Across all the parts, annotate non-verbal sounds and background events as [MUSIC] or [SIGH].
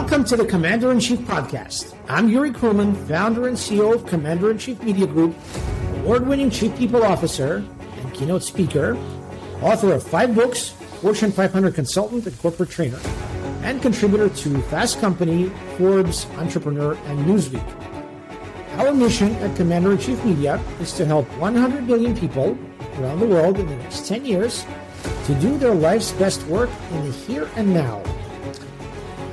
Welcome to the Commander in Chief podcast. I'm Yuri Kruman, founder and CEO of Commander in Chief Media Group, award winning Chief People Officer and keynote speaker, author of five books, Fortune 500 consultant and corporate trainer, and contributor to Fast Company, Forbes, Entrepreneur, and Newsweek. Our mission at Commander in Chief Media is to help 100 million people around the world in the next 10 years to do their life's best work in the here and now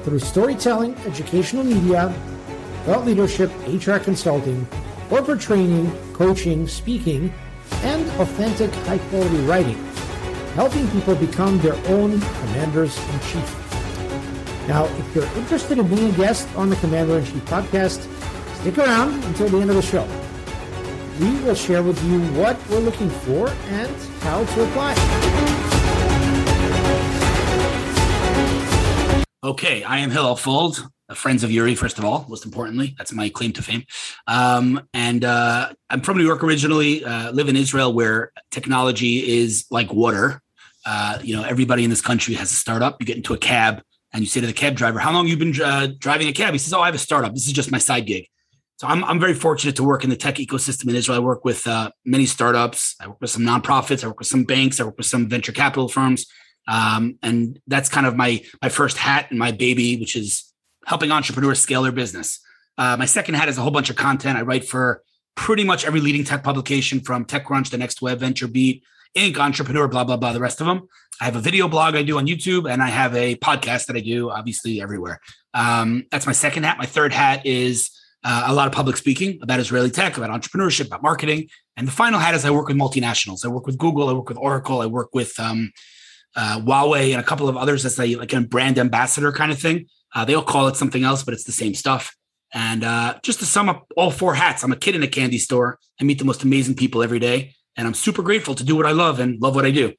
through storytelling, educational media, thought leadership, HR consulting, corporate training, coaching, speaking, and authentic high quality writing, helping people become their own commanders in chief. Now, if you're interested in being a guest on the Commander in Chief podcast, stick around until the end of the show. We will share with you what we're looking for and how to apply. Okay, I am Hillel Fuld, friends of Yuri, first of all, most importantly. That's my claim to fame. Um, and uh, I'm from New York originally, uh, live in Israel where technology is like water. Uh, you know, everybody in this country has a startup. You get into a cab and you say to the cab driver, How long you been uh, driving a cab? He says, Oh, I have a startup. This is just my side gig. So I'm, I'm very fortunate to work in the tech ecosystem in Israel. I work with uh, many startups. I work with some nonprofits. I work with some banks. I work with some venture capital firms. Um, and that's kind of my my first hat and my baby, which is helping entrepreneurs scale their business. Uh, my second hat is a whole bunch of content. I write for pretty much every leading tech publication from TechCrunch, The Next Web, VentureBeat, Inc., Entrepreneur, blah blah blah. The rest of them. I have a video blog I do on YouTube, and I have a podcast that I do, obviously everywhere. Um, that's my second hat. My third hat is uh, a lot of public speaking about Israeli tech, about entrepreneurship, about marketing. And the final hat is I work with multinationals. I work with Google. I work with Oracle. I work with um, uh, Huawei and a couple of others as a like a brand ambassador kind of thing. Uh, they all call it something else, but it's the same stuff. And uh, just to sum up all four hats, I'm a kid in a candy store. I meet the most amazing people every day, and I'm super grateful to do what I love and love what I do.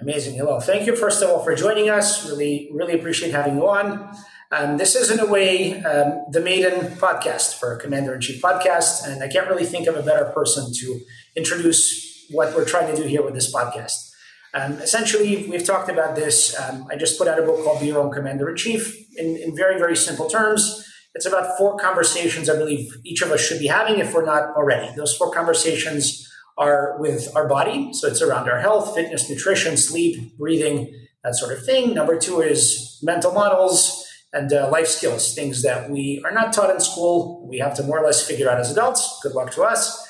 Amazing. Hello. Thank you, first of all, for joining us. Really, really appreciate having you on. Um, this is, in a way, um, the maiden podcast for Commander in Chief podcast. And I can't really think of a better person to introduce what we're trying to do here with this podcast. Um, essentially, we've talked about this. Um, I just put out a book called Be Your Own Commander in Chief in, in very, very simple terms. It's about four conversations I believe each of us should be having if we're not already. Those four conversations are with our body. So it's around our health, fitness, nutrition, sleep, breathing, that sort of thing. Number two is mental models and uh, life skills, things that we are not taught in school. We have to more or less figure out as adults. Good luck to us.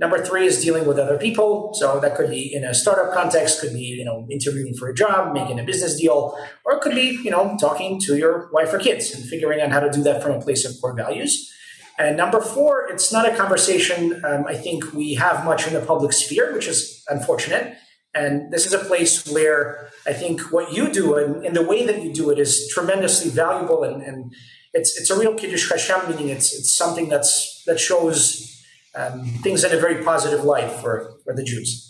Number three is dealing with other people. So that could be in a startup context, could be, you know, interviewing for a job, making a business deal, or it could be, you know, talking to your wife or kids and figuring out how to do that from a place of core values. And number four, it's not a conversation um, I think we have much in the public sphere, which is unfortunate. And this is a place where I think what you do and, and the way that you do it is tremendously valuable and, and it's it's a real kiddush Hashem, meaning it's it's something that's that shows um, things in a very positive light for, for the Jews.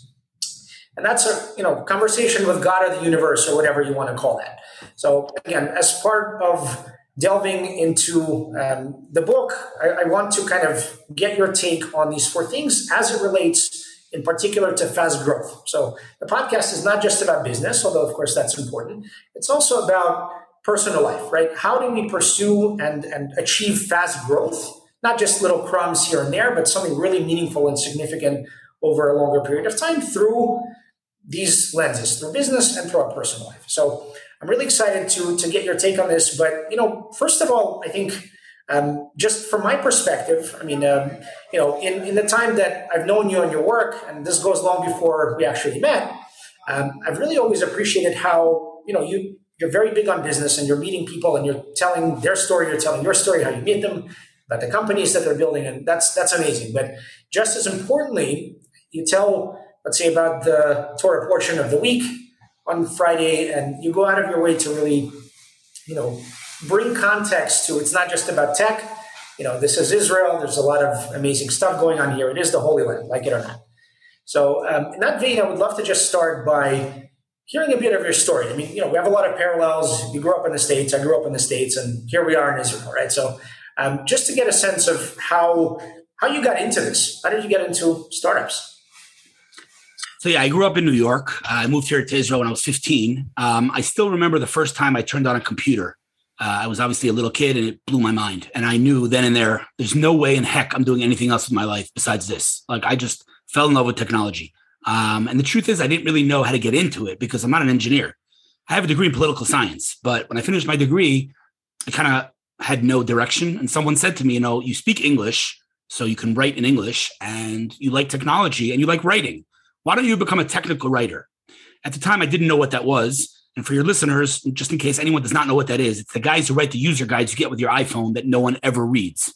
And that's a you know conversation with God or the universe or whatever you want to call that. So again, as part of delving into um, the book, I, I want to kind of get your take on these four things as it relates in particular to fast growth. So the podcast is not just about business, although of course that's important. It's also about personal life, right? How do we pursue and, and achieve fast growth not just little crumbs here and there, but something really meaningful and significant over a longer period of time through these lenses, through business and through our personal life. So I'm really excited to to get your take on this. But you know, first of all, I think um, just from my perspective, I mean, um, you know, in, in the time that I've known you and your work, and this goes long before we actually met, um, I've really always appreciated how you know you you're very big on business and you're meeting people and you're telling their story, you're telling your story, how you meet them, about the companies that they're building, and that's that's amazing. But just as importantly, you tell, let's say, about the Torah portion of the week on Friday, and you go out of your way to really, you know, bring context to. It's not just about tech. You know, this is Israel. There's a lot of amazing stuff going on here. It is the Holy Land, like it or not. So, um, in that vein, I would love to just start by hearing a bit of your story. I mean, you know, we have a lot of parallels. You grew up in the States. I grew up in the States, and here we are in Israel, right? So, um, just to get a sense of how how you got into this. How did you get into startups? So yeah, I grew up in New York. Uh, I moved here to Israel when I was 15. Um, I still remember the first time I turned on a computer. uh, I was obviously a little kid and it blew my mind. And I knew then and there, there's no way in heck I'm doing anything else with my life besides this. Like I just fell in love with technology. Um, and the truth is, I didn't really know how to get into it because I'm not an engineer. I have a degree in political science, but when I finished my degree, I kind of had no direction. And someone said to me, you know, you speak English, so you can write in English, and you like technology and you like writing. Why don't you become a technical writer? At the time, I didn't know what that was. And for your listeners, just in case anyone does not know what that is, it's the guys who write the user guides you get with your iPhone that no one ever reads.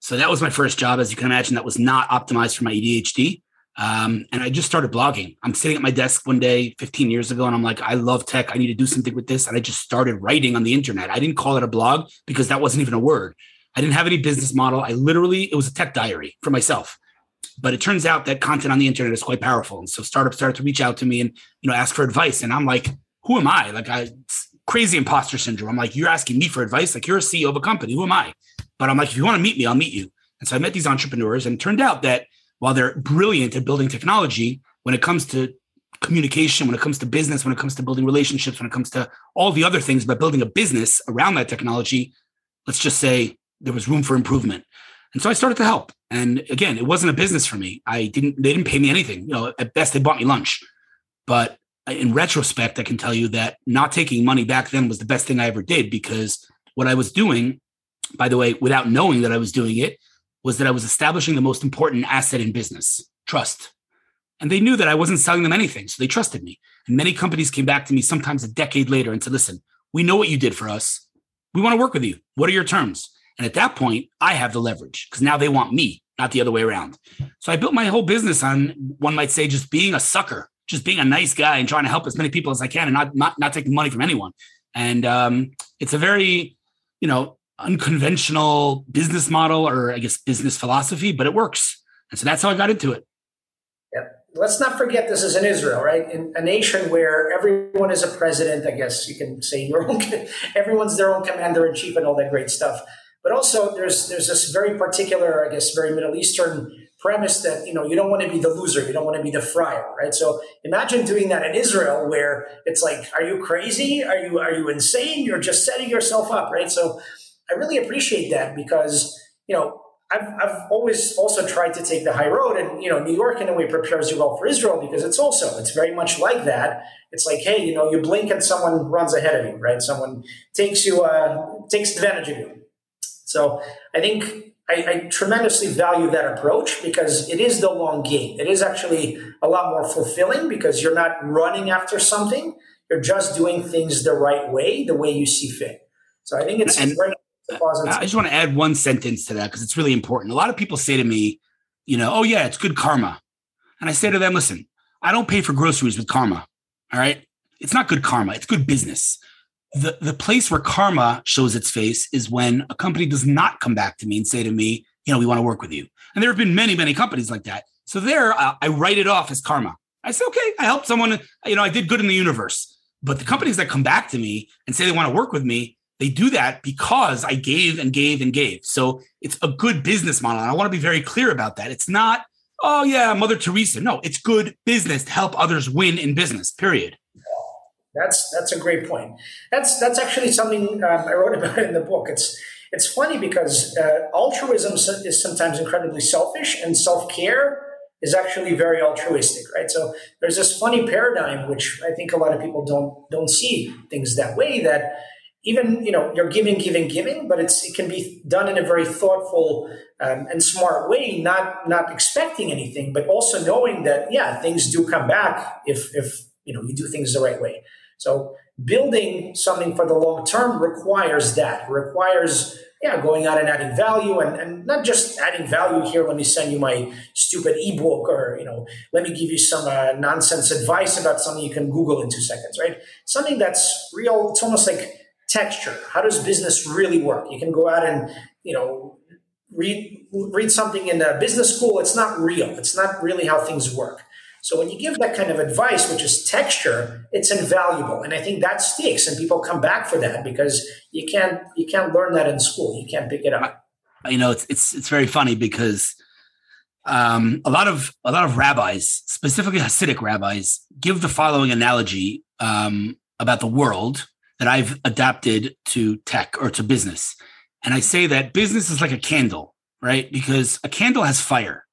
So that was my first job. As you can imagine, that was not optimized for my ADHD. Um, and I just started blogging. I'm sitting at my desk one day 15 years ago, and I'm like, I love tech. I need to do something with this. And I just started writing on the internet. I didn't call it a blog because that wasn't even a word. I didn't have any business model. I literally, it was a tech diary for myself. But it turns out that content on the internet is quite powerful. And so startups started to reach out to me and, you know, ask for advice. And I'm like, who am I? Like I crazy imposter syndrome. I'm like, you're asking me for advice. Like you're a CEO of a company. Who am I? But I'm like, if you want to meet me, I'll meet you. And so I met these entrepreneurs and turned out that while they're brilliant at building technology, when it comes to communication, when it comes to business, when it comes to building relationships, when it comes to all the other things about building a business around that technology, let's just say there was room for improvement. And so I started to help. And again, it wasn't a business for me. I didn't, they didn't pay me anything. You know, at best they bought me lunch. But in retrospect, I can tell you that not taking money back then was the best thing I ever did because what I was doing, by the way, without knowing that I was doing it, was that I was establishing the most important asset in business trust. And they knew that I wasn't selling them anything. So they trusted me. And many companies came back to me sometimes a decade later and said, listen, we know what you did for us. We want to work with you. What are your terms? And at that point, I have the leverage because now they want me, not the other way around. So I built my whole business on, one might say, just being a sucker, just being a nice guy and trying to help as many people as I can and not, not, not taking money from anyone. And um, it's a very, you know, unconventional business model or I guess business philosophy, but it works. And so that's how I got into it. Yeah. Let's not forget this is in Israel, right? In a nation where everyone is a president, I guess you can say your own [LAUGHS] everyone's their own commander in chief and all that great stuff. But also there's there's this very particular, I guess, very Middle Eastern premise that you know you don't want to be the loser you don't want to be the friar right so imagine doing that in israel where it's like are you crazy are you are you insane you're just setting yourself up right so I really appreciate that because, you know, I've, I've always also tried to take the high road and, you know, New York in a way prepares you well for Israel because it's also, it's very much like that. It's like, hey, you know, you blink and someone runs ahead of you, right? Someone takes you, uh, takes advantage of you. So I think I, I, tremendously value that approach because it is the long game. It is actually a lot more fulfilling because you're not running after something. You're just doing things the right way, the way you see fit. So I think it's and, very I just want to add one sentence to that because it's really important. A lot of people say to me, you know, oh, yeah, it's good karma. And I say to them, listen, I don't pay for groceries with karma. All right. It's not good karma, it's good business. The, the place where karma shows its face is when a company does not come back to me and say to me, you know, we want to work with you. And there have been many, many companies like that. So there, uh, I write it off as karma. I say, okay, I helped someone, you know, I did good in the universe. But the companies that come back to me and say they want to work with me, they do that because I gave and gave and gave. So it's a good business model. And I want to be very clear about that. It's not, oh, yeah, Mother Teresa. No, it's good business to help others win in business, period. That's that's a great point. That's that's actually something um, I wrote about [LAUGHS] in the book. It's it's funny because uh, altruism is sometimes incredibly selfish, and self care is actually very altruistic, right? So there's this funny paradigm which I think a lot of people don't don't see things that way. That even you know you're giving giving giving but it's it can be done in a very thoughtful um, and smart way not not expecting anything but also knowing that yeah things do come back if if you know you do things the right way. So building something for the long term requires that requires yeah going out and adding value and, and not just adding value here let me send you my stupid ebook or you know let me give you some uh, nonsense advice about something you can google in two seconds right? Something that's real it's almost like texture. How does business really work? You can go out and, you know, read read something in a business school. It's not real. It's not really how things work. So when you give that kind of advice, which is texture, it's invaluable, and I think that sticks, and people come back for that because you can't you can't learn that in school. You can't pick it up. You know, it's it's it's very funny because um, a lot of a lot of rabbis, specifically Hasidic rabbis, give the following analogy um, about the world that I've adapted to tech or to business. And I say that business is like a candle, right? Because a candle has fire.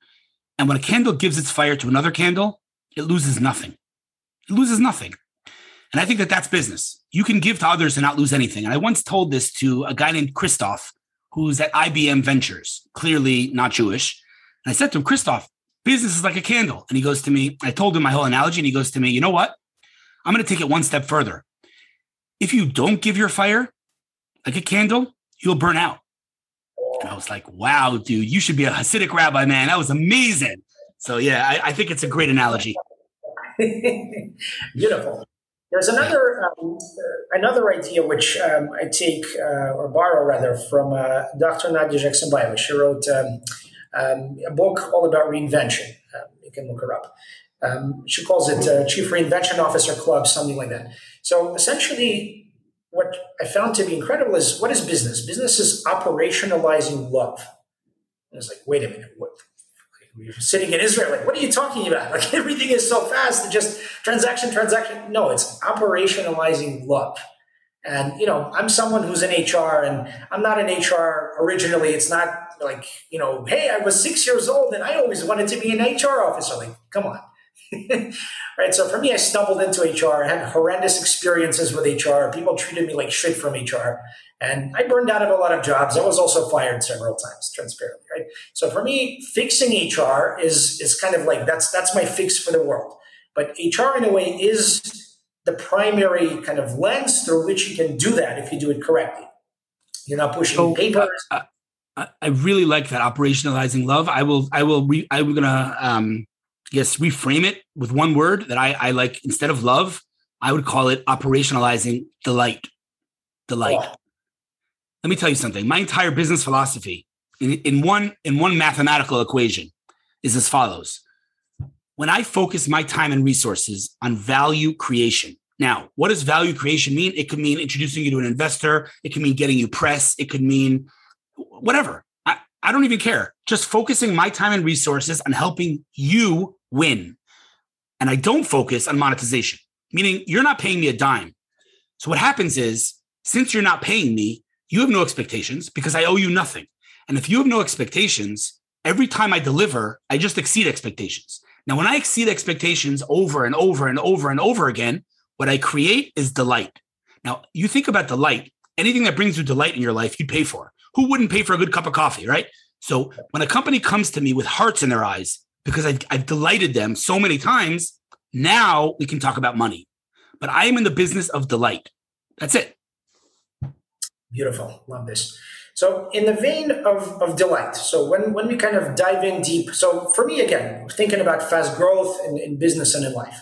And when a candle gives its fire to another candle, it loses nothing. It loses nothing. And I think that that's business. You can give to others and not lose anything. And I once told this to a guy named Christoph, who's at IBM Ventures, clearly not Jewish. And I said to him, Christoph, business is like a candle. And he goes to me, I told him my whole analogy, and he goes to me, you know what? I'm going to take it one step further. If you don't give your fire like a candle, you'll burn out. And I was like, wow, dude, you should be a Hasidic rabbi, man. That was amazing. So, yeah, I, I think it's a great analogy. [LAUGHS] Beautiful. There's another um, another idea which um, I take uh, or borrow rather from uh, Dr. Nadia Jackson She wrote um, um, a book all about reinvention. Um, you can look her up. Um, she calls it uh, Chief Reinvention Officer Club, something like that. So essentially, what I found to be incredible is what is business? Business is operationalizing love. And it's like, wait a minute, what? You're sitting in Israel, like, what are you talking about? [LAUGHS] Like everything is so fast, just transaction, transaction. No, it's operationalizing love. And you know, I'm someone who's in HR, and I'm not in HR originally. It's not like you know, hey, I was six years old and I always wanted to be an HR officer. Like, come on, [LAUGHS] right? So for me, I stumbled into HR. I had horrendous experiences with HR. People treated me like shit from HR. And I burned out of a lot of jobs. I was also fired several times, transparently, right? So for me, fixing HR is is kind of like that's that's my fix for the world. But HR in a way is the primary kind of lens through which you can do that if you do it correctly. You're not pushing so, papers. Uh, I really like that operationalizing love. I will I will re, I'm gonna um guess reframe it with one word that I, I like instead of love, I would call it operationalizing delight. Delight. Oh. Let me tell you something. My entire business philosophy in, in one in one mathematical equation is as follows. When I focus my time and resources on value creation. Now, what does value creation mean? It could mean introducing you to an investor, it could mean getting you press, it could mean whatever. I, don't even care. Just focusing my time and resources on helping you win. And I don't focus on monetization, meaning you're not paying me a dime. So what happens is, since you're not paying me, you have no expectations because I owe you nothing. And if you have no expectations, every time I deliver, I just exceed expectations. Now, when I exceed expectations over and over and over and over again, what I create is delight. Now, you think about delight, anything that brings you delight in your life, you'd pay for. Who wouldn't pay for a good cup of coffee, right? So when a company comes to me with hearts in their eyes, because I've, I've delighted them so many times. Now we can talk about money, but I am in the business of delight. That's it. Beautiful. Love this. So, in the vein of, of delight, so when, when we kind of dive in deep, so for me, again, thinking about fast growth in, in business and in life.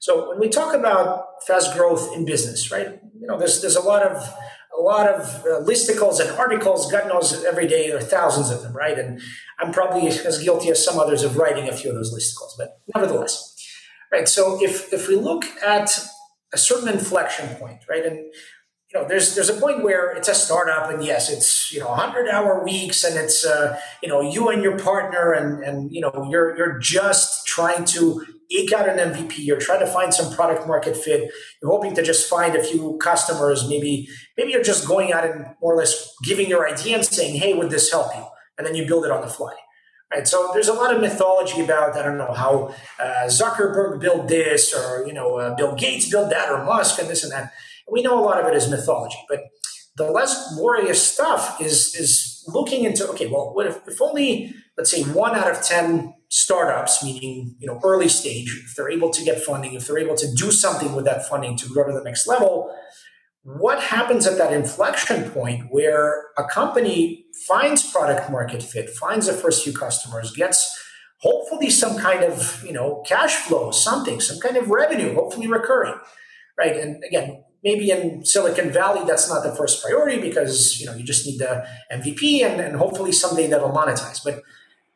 So, when we talk about fast growth in business, right, you know, there's, there's a lot of a lot of uh, listicles and articles. God knows every day there are thousands of them, right? And I'm probably as guilty as some others of writing a few of those listicles, but nevertheless, right? So if if we look at a certain inflection point, right, and you know, there's there's a point where it's a startup, and yes, it's you know 100 hour weeks, and it's uh, you know you and your partner, and and you know you're you're just trying to eke out an MVP. You're trying to find some product market fit. You're hoping to just find a few customers. Maybe maybe you're just going out and more or less giving your idea and saying, "Hey, would this help you?" And then you build it on the fly. Right. So there's a lot of mythology about I don't know how uh, Zuckerberg built this, or you know uh, Bill Gates built that, or Musk and this and that. We know a lot of it is mythology, but the less glorious stuff is is looking into okay, well, what if, if only let's say one out of ten startups, meaning you know early stage, if they're able to get funding, if they're able to do something with that funding to grow to the next level, what happens at that inflection point where a company finds product market fit, finds the first few customers, gets hopefully some kind of you know cash flow, something, some kind of revenue, hopefully recurring, right? And again, maybe in Silicon Valley that's not the first priority because you know you just need the MVP and, and hopefully someday that'll monetize, but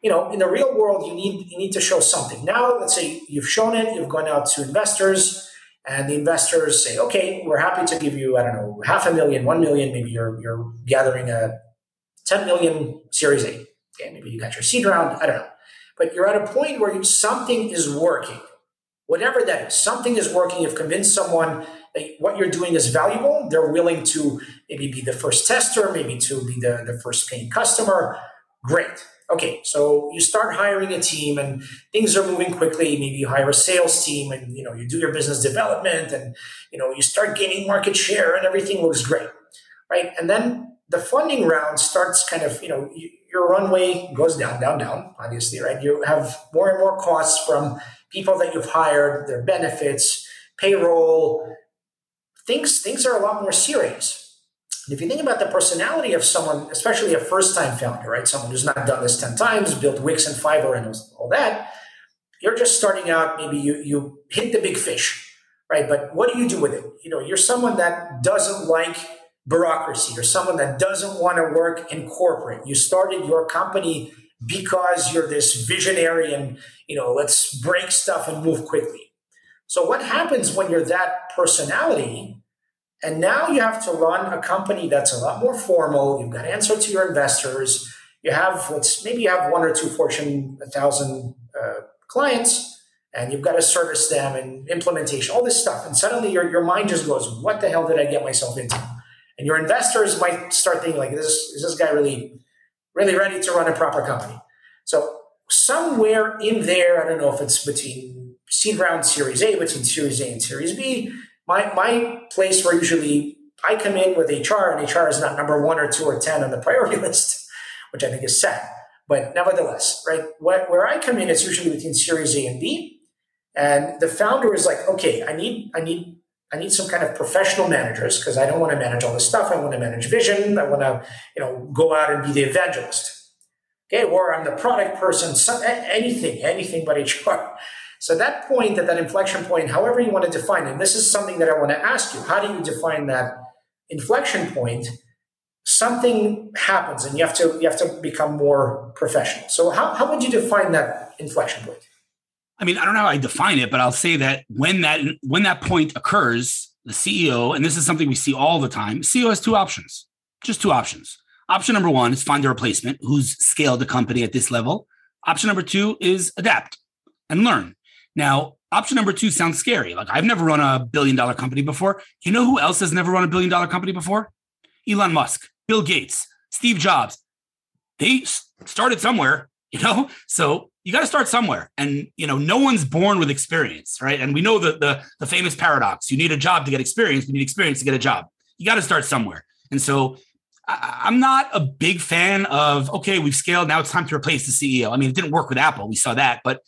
you know, in the real world, you need you need to show something. Now, let's say you've shown it, you've gone out to investors, and the investors say, "Okay, we're happy to give you, I don't know, half a million, one million. Maybe you're you're gathering a ten million Series A. Okay, maybe you got your seed round. I don't know, but you're at a point where something is working, whatever that is. Something is working. You've convinced someone that what you're doing is valuable, they're willing to maybe be the first tester, maybe to be the, the first paying customer. Great. Okay, so you start hiring a team and things are moving quickly. Maybe you hire a sales team and you know you do your business development and you know you start gaining market share and everything looks great. Right. And then the funding round starts kind of, you know, your runway goes down, down, down, obviously, right? You have more and more costs from people that you've hired, their benefits, payroll. Things, things are a lot more serious. If you think about the personality of someone, especially a first time founder, right? Someone who's not done this 10 times, built Wix and Fiverr and all that, you're just starting out, maybe you, you hit the big fish, right? But what do you do with it? You know, you're someone that doesn't like bureaucracy. You're someone that doesn't want to work in corporate. You started your company because you're this visionary and, you know, let's break stuff and move quickly. So what happens when you're that personality and now you have to run a company that's a lot more formal. You've got to answer to your investors. You have, maybe you have one or two Fortune 1000 uh, clients and you've got to service them and implementation, all this stuff. And suddenly your, your mind just goes, what the hell did I get myself into? And your investors might start thinking like, this, is this guy really, really ready to run a proper company? So somewhere in there, I don't know if it's between seed round Series A, between Series A and Series B, my, my place where usually I come in with HR and HR is not number one or two or 10 on the priority [LAUGHS] list, which I think is sad. But nevertheless, right, where I come in, it's usually between Series A and B. And the founder is like, okay, I need, I need I need some kind of professional managers because I don't want to manage all this stuff. I want to manage vision. I want to, you know, go out and be the evangelist. Okay, or I'm the product person. Some, anything, anything but HR. So that point, at that inflection point, however you want to define it, this is something that I want to ask you. How do you define that inflection point? Something happens, and you have to you have to become more professional. So how, how would you define that inflection point? I mean, I don't know how I define it, but I'll say that when that when that point occurs, the CEO, and this is something we see all the time, CEO has two options, just two options. Option number one is find a replacement who's scaled the company at this level. Option number two is adapt and learn. Now, option number two sounds scary. Like I've never run a billion dollar company before. You know who else has never run a billion dollar company before? Elon Musk, Bill Gates, Steve Jobs. They started somewhere, [LAUGHS] you know? So you got to start somewhere and you know no one's born with experience right and we know the, the the famous paradox you need a job to get experience you need experience to get a job you got to start somewhere and so i'm not a big fan of okay we've scaled now it's time to replace the ceo i mean it didn't work with apple we saw that but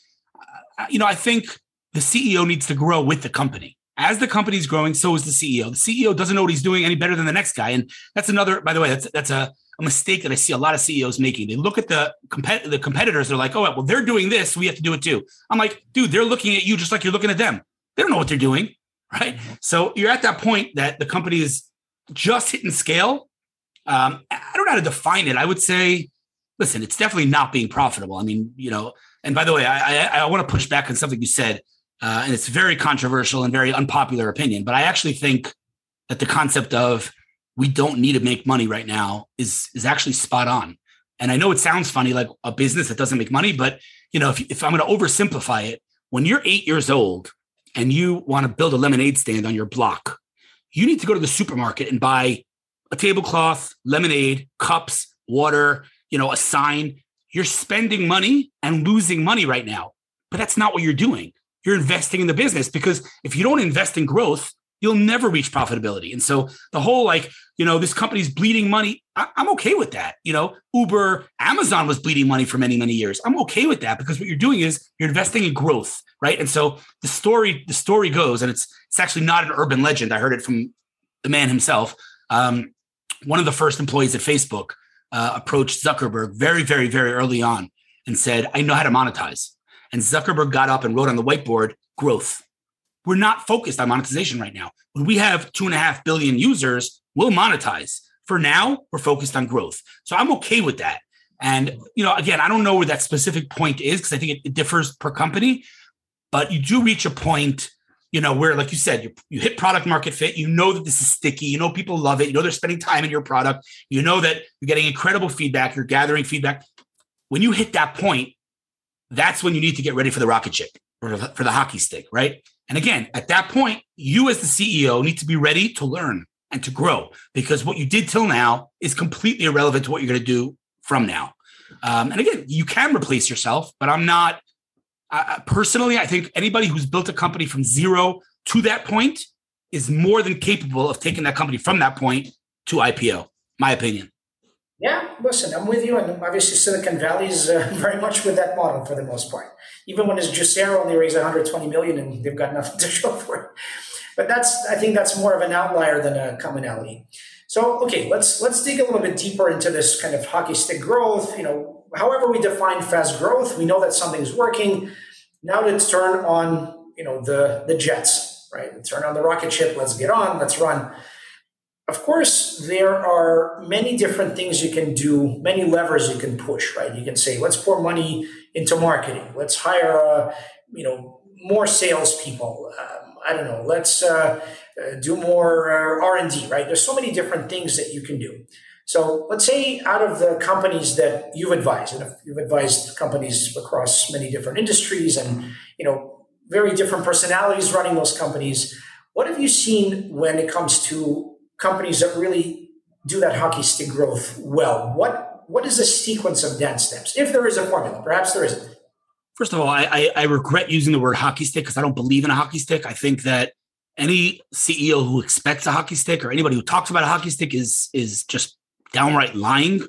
you know i think the ceo needs to grow with the company as the company's growing so is the ceo the ceo doesn't know what he's doing any better than the next guy and that's another by the way that's that's a a mistake that I see a lot of CEOs making. They look at the compet- the competitors. They're like, oh, well, they're doing this. We have to do it too. I'm like, dude, they're looking at you just like you're looking at them. They don't know what they're doing, right? Mm-hmm. So you're at that point that the company is just hitting scale. Um, I don't know how to define it. I would say, listen, it's definitely not being profitable. I mean, you know. And by the way, I I, I want to push back on something you said, uh, and it's very controversial and very unpopular opinion. But I actually think that the concept of we don't need to make money right now is is actually spot on. And I know it sounds funny, like a business that doesn't make money, but you know, if, if I'm going to oversimplify it, when you're eight years old and you want to build a lemonade stand on your block, you need to go to the supermarket and buy a tablecloth, lemonade, cups, water, you know, a sign. You're spending money and losing money right now. But that's not what you're doing. You're investing in the business because if you don't invest in growth, you'll never reach profitability. And so the whole like, you know, this company's bleeding money, I, am okay with that. You know, Uber, Amazon was bleeding money for many, many years. I'm okay with that because what you're doing is you're investing in growth, right? And so the story, the story goes, and it's it's actually not an urban legend. I heard it from the man himself. Um, one of the first employees at Facebook uh, approached Zuckerberg very, very, very early on and said, "I know how to monetize." And Zuckerberg got up and wrote on the whiteboard, "Growth." we're not focused on monetization right now. When we have two and a half billion users, we'll monetize. For now, we're focused on growth. So I'm okay with that. And you know, again, I don't know where that specific point is because I think it, it, differs per company. But you do reach a point, you know, where, like you said, you, you hit product market fit. You know that this is sticky. You know people love it. You know they're spending time in your product. You know that you're getting incredible feedback. You're gathering feedback. When you hit that point, that's when you need to get ready for the rocket ship or for the hockey stick, right? And again, at that point, you as the CEO need to be ready to learn and to grow because what you did till now is completely irrelevant to what you're going to do from now. Um, and again, you can replace yourself, but I'm not personally. I think anybody who's built a company from zero to that point is more than capable of taking that company from that point to IPO. My opinion. Yeah, listen, I'm with you, and obviously Silicon Valley is uh, [LAUGHS] very much with that model for the most part. Even when it's Juicero only raised 120 million and they've got nothing [LAUGHS] to show for it. But that's I think that's more of an outlier than a commonality. So okay, let's let's dig a little bit deeper into this kind of hockey stick growth. You know, however we define fast growth, we know that something's working. Now let's turn on you know the the jets, right? Let's turn on the rocket ship. Let's get on. Let's run. Of course, there are many different things you can do, many levers you can push, right? You can say, let's pour money into marketing. Let's hire, uh, you know, more salespeople. Um, I don't know. Let's uh, uh do more uh, R and D, right? There's so many different things that you can do. So let's say out of the companies that you've advised, and you've advised companies across many different industries and you know very different personalities running those companies. What have you seen when it comes to companies that really do that hockey stick growth well? What what is the sequence of dance steps? If there is a formula, perhaps there isn't. First of all, I, I, I regret using the word hockey stick because I don't believe in a hockey stick. I think that any CEO who expects a hockey stick or anybody who talks about a hockey stick is is just downright lying.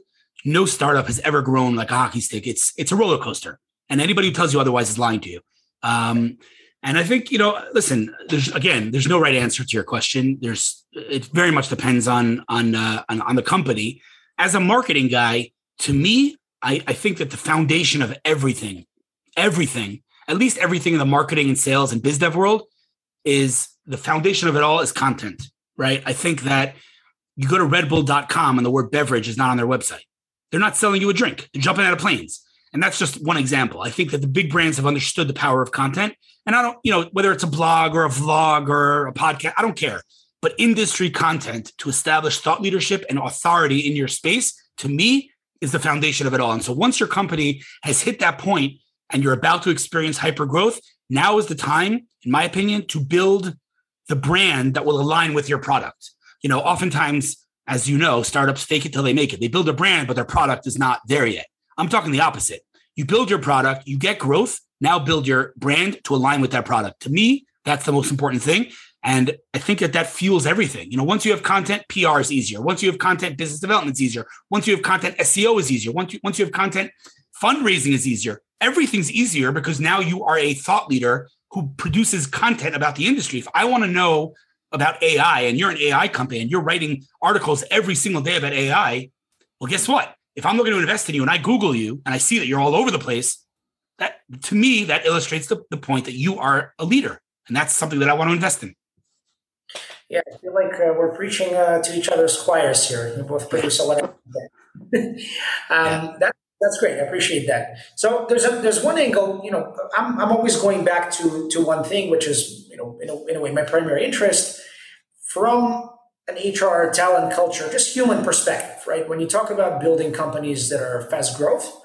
No startup has ever grown like a hockey stick. It's it's a roller coaster, and anybody who tells you otherwise is lying to you. Um, and I think, you know, listen, there's again, there's no right answer to your question. There's it very much depends on on uh, on, on the company. As a marketing guy, to me, I, I think that the foundation of everything, everything, at least everything in the marketing and sales and biz dev world, is the foundation of it all is content, right? I think that you go to redbull.com and the word beverage is not on their website. They're not selling you a drink. They're jumping out of planes. And that's just one example. I think that the big brands have understood the power of content. And I don't, you know, whether it's a blog or a vlog or a podcast, I don't care. But industry content to establish thought leadership and authority in your space, to me, is the foundation of it all. And so once your company has hit that point and you're about to experience hyper growth, now is the time, in my opinion, to build the brand that will align with your product. You know, oftentimes, as you know, startups fake it till they make it. They build a brand, but their product is not there yet. I'm talking the opposite. You build your product, you get growth, now build your brand to align with that product. To me, that's the most important thing. And I think that that fuels everything. You know, once you have content, PR is easier. Once you have content, business development is easier. Once you have content, SEO is easier. Once you, once you have content, fundraising is easier. Everything's easier because now you are a thought leader who produces content about the industry. If I want to know about AI and you're an AI company and you're writing articles every single day about AI, well, guess what? if I'm looking to invest in you and I Google you and I see that you're all over the place, that to me, that illustrates the, the point that you are a leader. And that's something that I want to invest in. Yeah, I feel like uh, we're preaching uh, to each other's choirs here. We both produce a lot of um, yeah. that, that's great. I appreciate that. So there's a, there's one angle. You know, I'm, I'm always going back to to one thing, which is you know in a, in a way my primary interest from an HR talent culture, just human perspective, right? When you talk about building companies that are fast growth,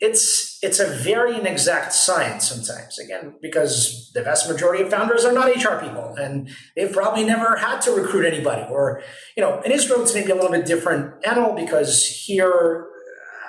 it's it's a very inexact science sometimes. Again, because the vast majority of founders are not HR people, and they've probably never had to recruit anybody. Or you know, in Israel, it's maybe a little bit different animal because here,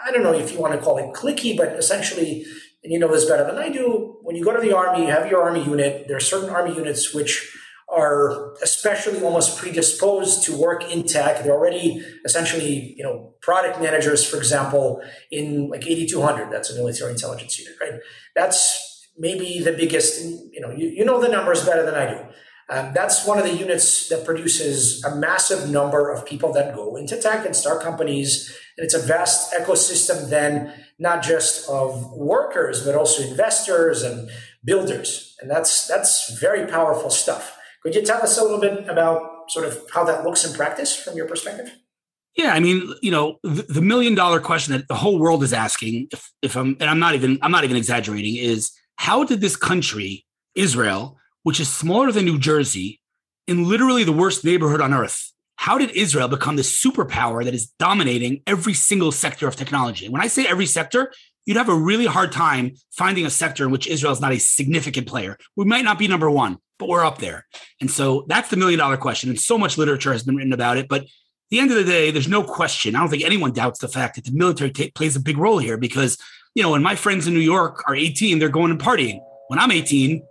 I don't know if you want to call it cliquey, but essentially, and you know this better than I do. When you go to the army, you have your army unit. There are certain army units which are especially almost predisposed to work in tech. They're already essentially, you know, product managers, for example, in like 8200. That's a military intelligence unit, right? That's maybe the biggest, you know, you, you know the numbers better than I do. Um, that's one of the units that produces a massive number of people that go into tech and start companies. And it's a vast ecosystem then, not just of workers, but also investors and builders. And that's, that's very powerful stuff. Could you tell us a little bit about sort of how that looks in practice from your perspective? Yeah, I mean, you know, the, the million dollar question that the whole world is asking, if, if I'm, and I'm not even, I'm not even exaggerating, is how did this country, Israel, which is smaller than New Jersey, in literally the worst neighborhood on earth, how did Israel become the superpower that is dominating every single sector of technology? When I say every sector, you'd have a really hard time finding a sector in which Israel is not a significant player. We might not be number one, but we're up there. And so that's the million dollar question. And so much literature has been written about it. But the end of the day, there's no question. I don't think anyone doubts the fact that the military t- plays a big role here because, you know, when my friends in New York are 18, they're going and partying. When I'm 18,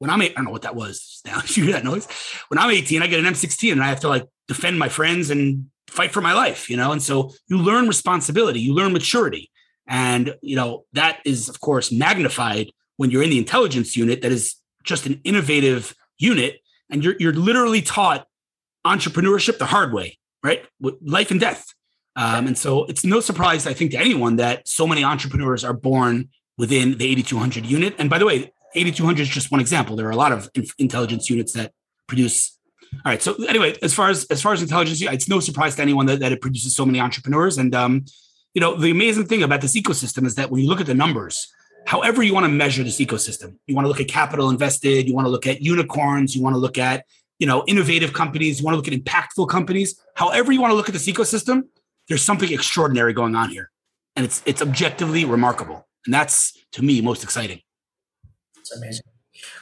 when I'm, eight, I don't know what that was now. [LAUGHS] You hear that noise? When I'm 18, I get an M16 and I have to like defend my friends and fight for my life, you know? And so you learn responsibility, you learn maturity. And, you know, that is, of course, magnified when you're in the intelligence unit that is just an innovative unit. And you're, you're literally taught entrepreneurship the hard way, right? With life and death. Um, and so it's no surprise, I think, to anyone that so many entrepreneurs are born within the 8200 unit. And by the way, 8200 is just one example. There are a lot of intelligence units that produce all right. So anyway, as far as as far as intelligence, it's no surprise to anyone that, that it produces so many entrepreneurs. And um, you know, the amazing thing about this ecosystem is that when you look at the numbers, however you want to measure this ecosystem, you want to look at capital invested, you want to look at unicorns, you want to look at you know innovative companies, you want to look at impactful companies. However you want to look at this ecosystem, there's something extraordinary going on here, and it's it's objectively remarkable, and that's to me most exciting. It's amazing.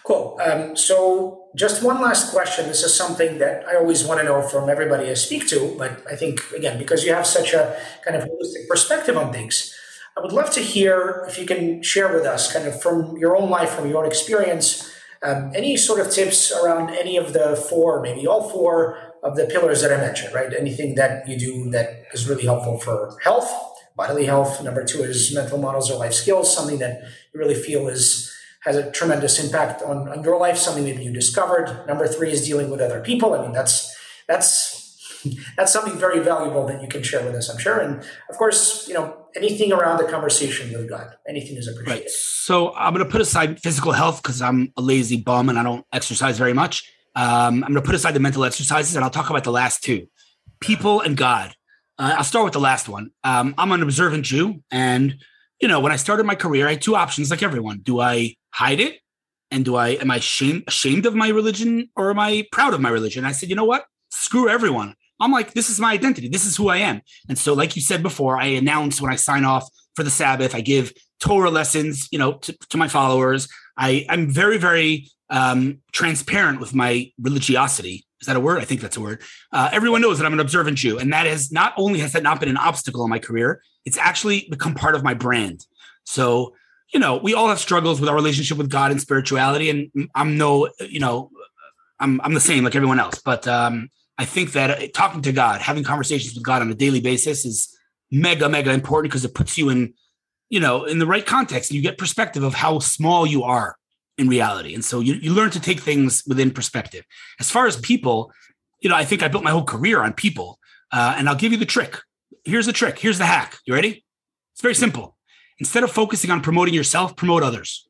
Cool. Um, so, just one last question. This is something that I always want to know from everybody I speak to, but I think, again, because you have such a kind of holistic perspective on things, I would love to hear if you can share with us, kind of from your own life, from your own experience, um, any sort of tips around any of the four, maybe all four of the pillars that I mentioned, right? Anything that you do that is really helpful for health, bodily health. Number two is mental models or life skills, something that you really feel is has a tremendous impact on, on your life, something maybe you discovered. Number three is dealing with other people. I mean, that's that's [LAUGHS] that's something very valuable that you can share with us, I'm sure. And of course, you know, anything around the conversation with God, anything is appreciated. Right. So I'm going to put aside physical health because I'm a lazy bum and I don't exercise very much. Um, I'm going to put aside the mental exercises and I'll talk about the last two people and God. Uh, I'll start with the last one. Um, I'm an observant Jew. And, you know, when I started my career, I had two options like everyone. Do I hide it? And do I am I shame, ashamed of my religion or am I proud of my religion? I said, you know what? Screw everyone. I'm like, this is my identity. This is who I am. And so, like you said before, I announce when I sign off for the Sabbath. I give Torah lessons, you know, to, to my followers. I, I'm very, very um, transparent with my religiosity. Is that a word? I think that's a word. Uh, everyone knows that I'm an observant Jew, and that has not only has that not been an obstacle in my career, it's actually become part of my brand. So you know, we all have struggles with our relationship with God and spirituality, and I'm no, you know, I'm I'm the same like everyone else. But um, I think that uh, talking to God, having conversations with God on a daily basis, is mega mega important because it puts you in, you know, in the right context, and you get perspective of how small you are in reality, and so you you learn to take things within perspective. As far as people, you know, I think I built my whole career on people, uh, and I'll give you the trick. Here's the trick. Here's the hack. You ready? It's very simple Instead of focusing on promoting yourself, promote others.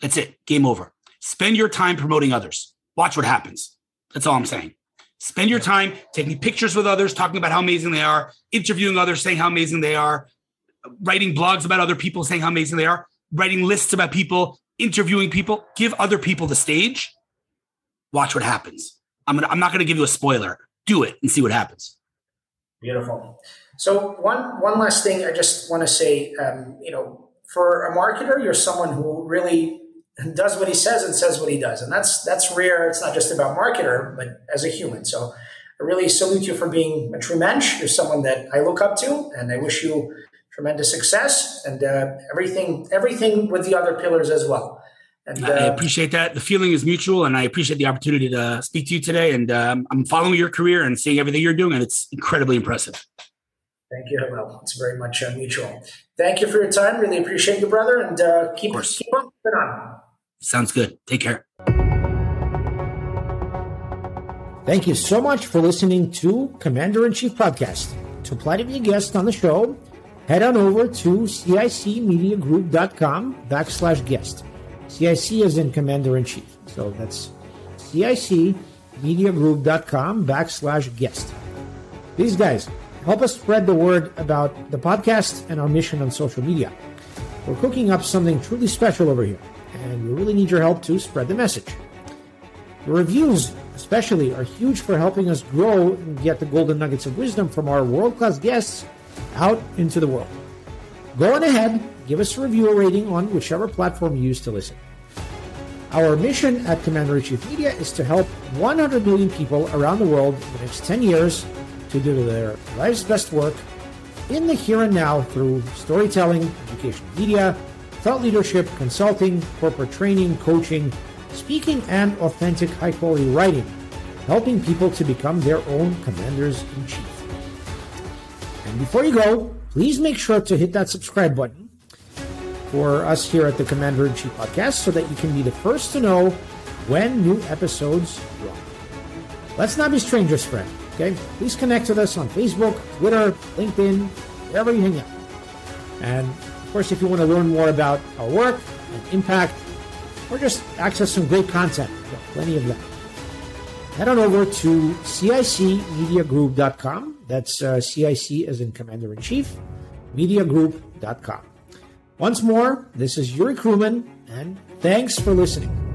That's it. Game over. Spend your time promoting others. Watch what happens. That's all I'm saying. Spend your time taking pictures with others, talking about how amazing they are, interviewing others, saying how amazing they are, writing blogs about other people, saying how amazing they are, writing lists about people, interviewing people. Give other people the stage. Watch what happens. I'm gonna. I'm not gonna give you a spoiler. Do it and see what happens. Beautiful. So one one last thing I just want to say, um, you know, for a marketer, you're someone who really does what he says and says what he does, and that's that's rare. It's not just about marketer, but as a human. So I really salute you for being a true mensch. You're someone that I look up to, and I wish you tremendous success and uh, everything everything with the other pillars as well. And, uh, I appreciate that. The feeling is mutual, and I appreciate the opportunity to speak to you today. And um, I'm following your career and seeing everything you're doing, and it's incredibly impressive. Thank you, Hillel. It's very much uh, mutual. Thank you for your time. Really appreciate you, brother, and uh, keep keep on on. Sounds good. Take care. Thank you so much for listening to Commander in Chief Podcast. To apply to be a guest on the show, head on over to cicmediagroup.com backslash guest. CIC is in Commander in Chief. So that's cicmediagroup.com backslash guest. These guys Help us spread the word about the podcast and our mission on social media. We're cooking up something truly special over here, and we really need your help to spread the message. The reviews, especially, are huge for helping us grow and get the golden nuggets of wisdom from our world class guests out into the world. Go on ahead, give us a review or rating on whichever platform you use to listen. Our mission at Commander Chief Media is to help 100 million people around the world in the next 10 years to do their life's best work in the here and now through storytelling, education media, thought leadership, consulting, corporate training, coaching, speaking, and authentic high quality writing, helping people to become their own commanders in chief. And before you go, please make sure to hit that subscribe button for us here at the Commander in Chief podcast so that you can be the first to know when new episodes drop. Let's not be strangers, friend. Okay? Please connect with us on Facebook, Twitter, LinkedIn, wherever you hang out. And of course, if you want to learn more about our work and impact, or just access some great content, plenty of that. Head on over to CICmediagroup.com. That's uh, CIC as in Commander in Chief, mediagroup.com. Once more, this is Yuri Kruman, and thanks for listening.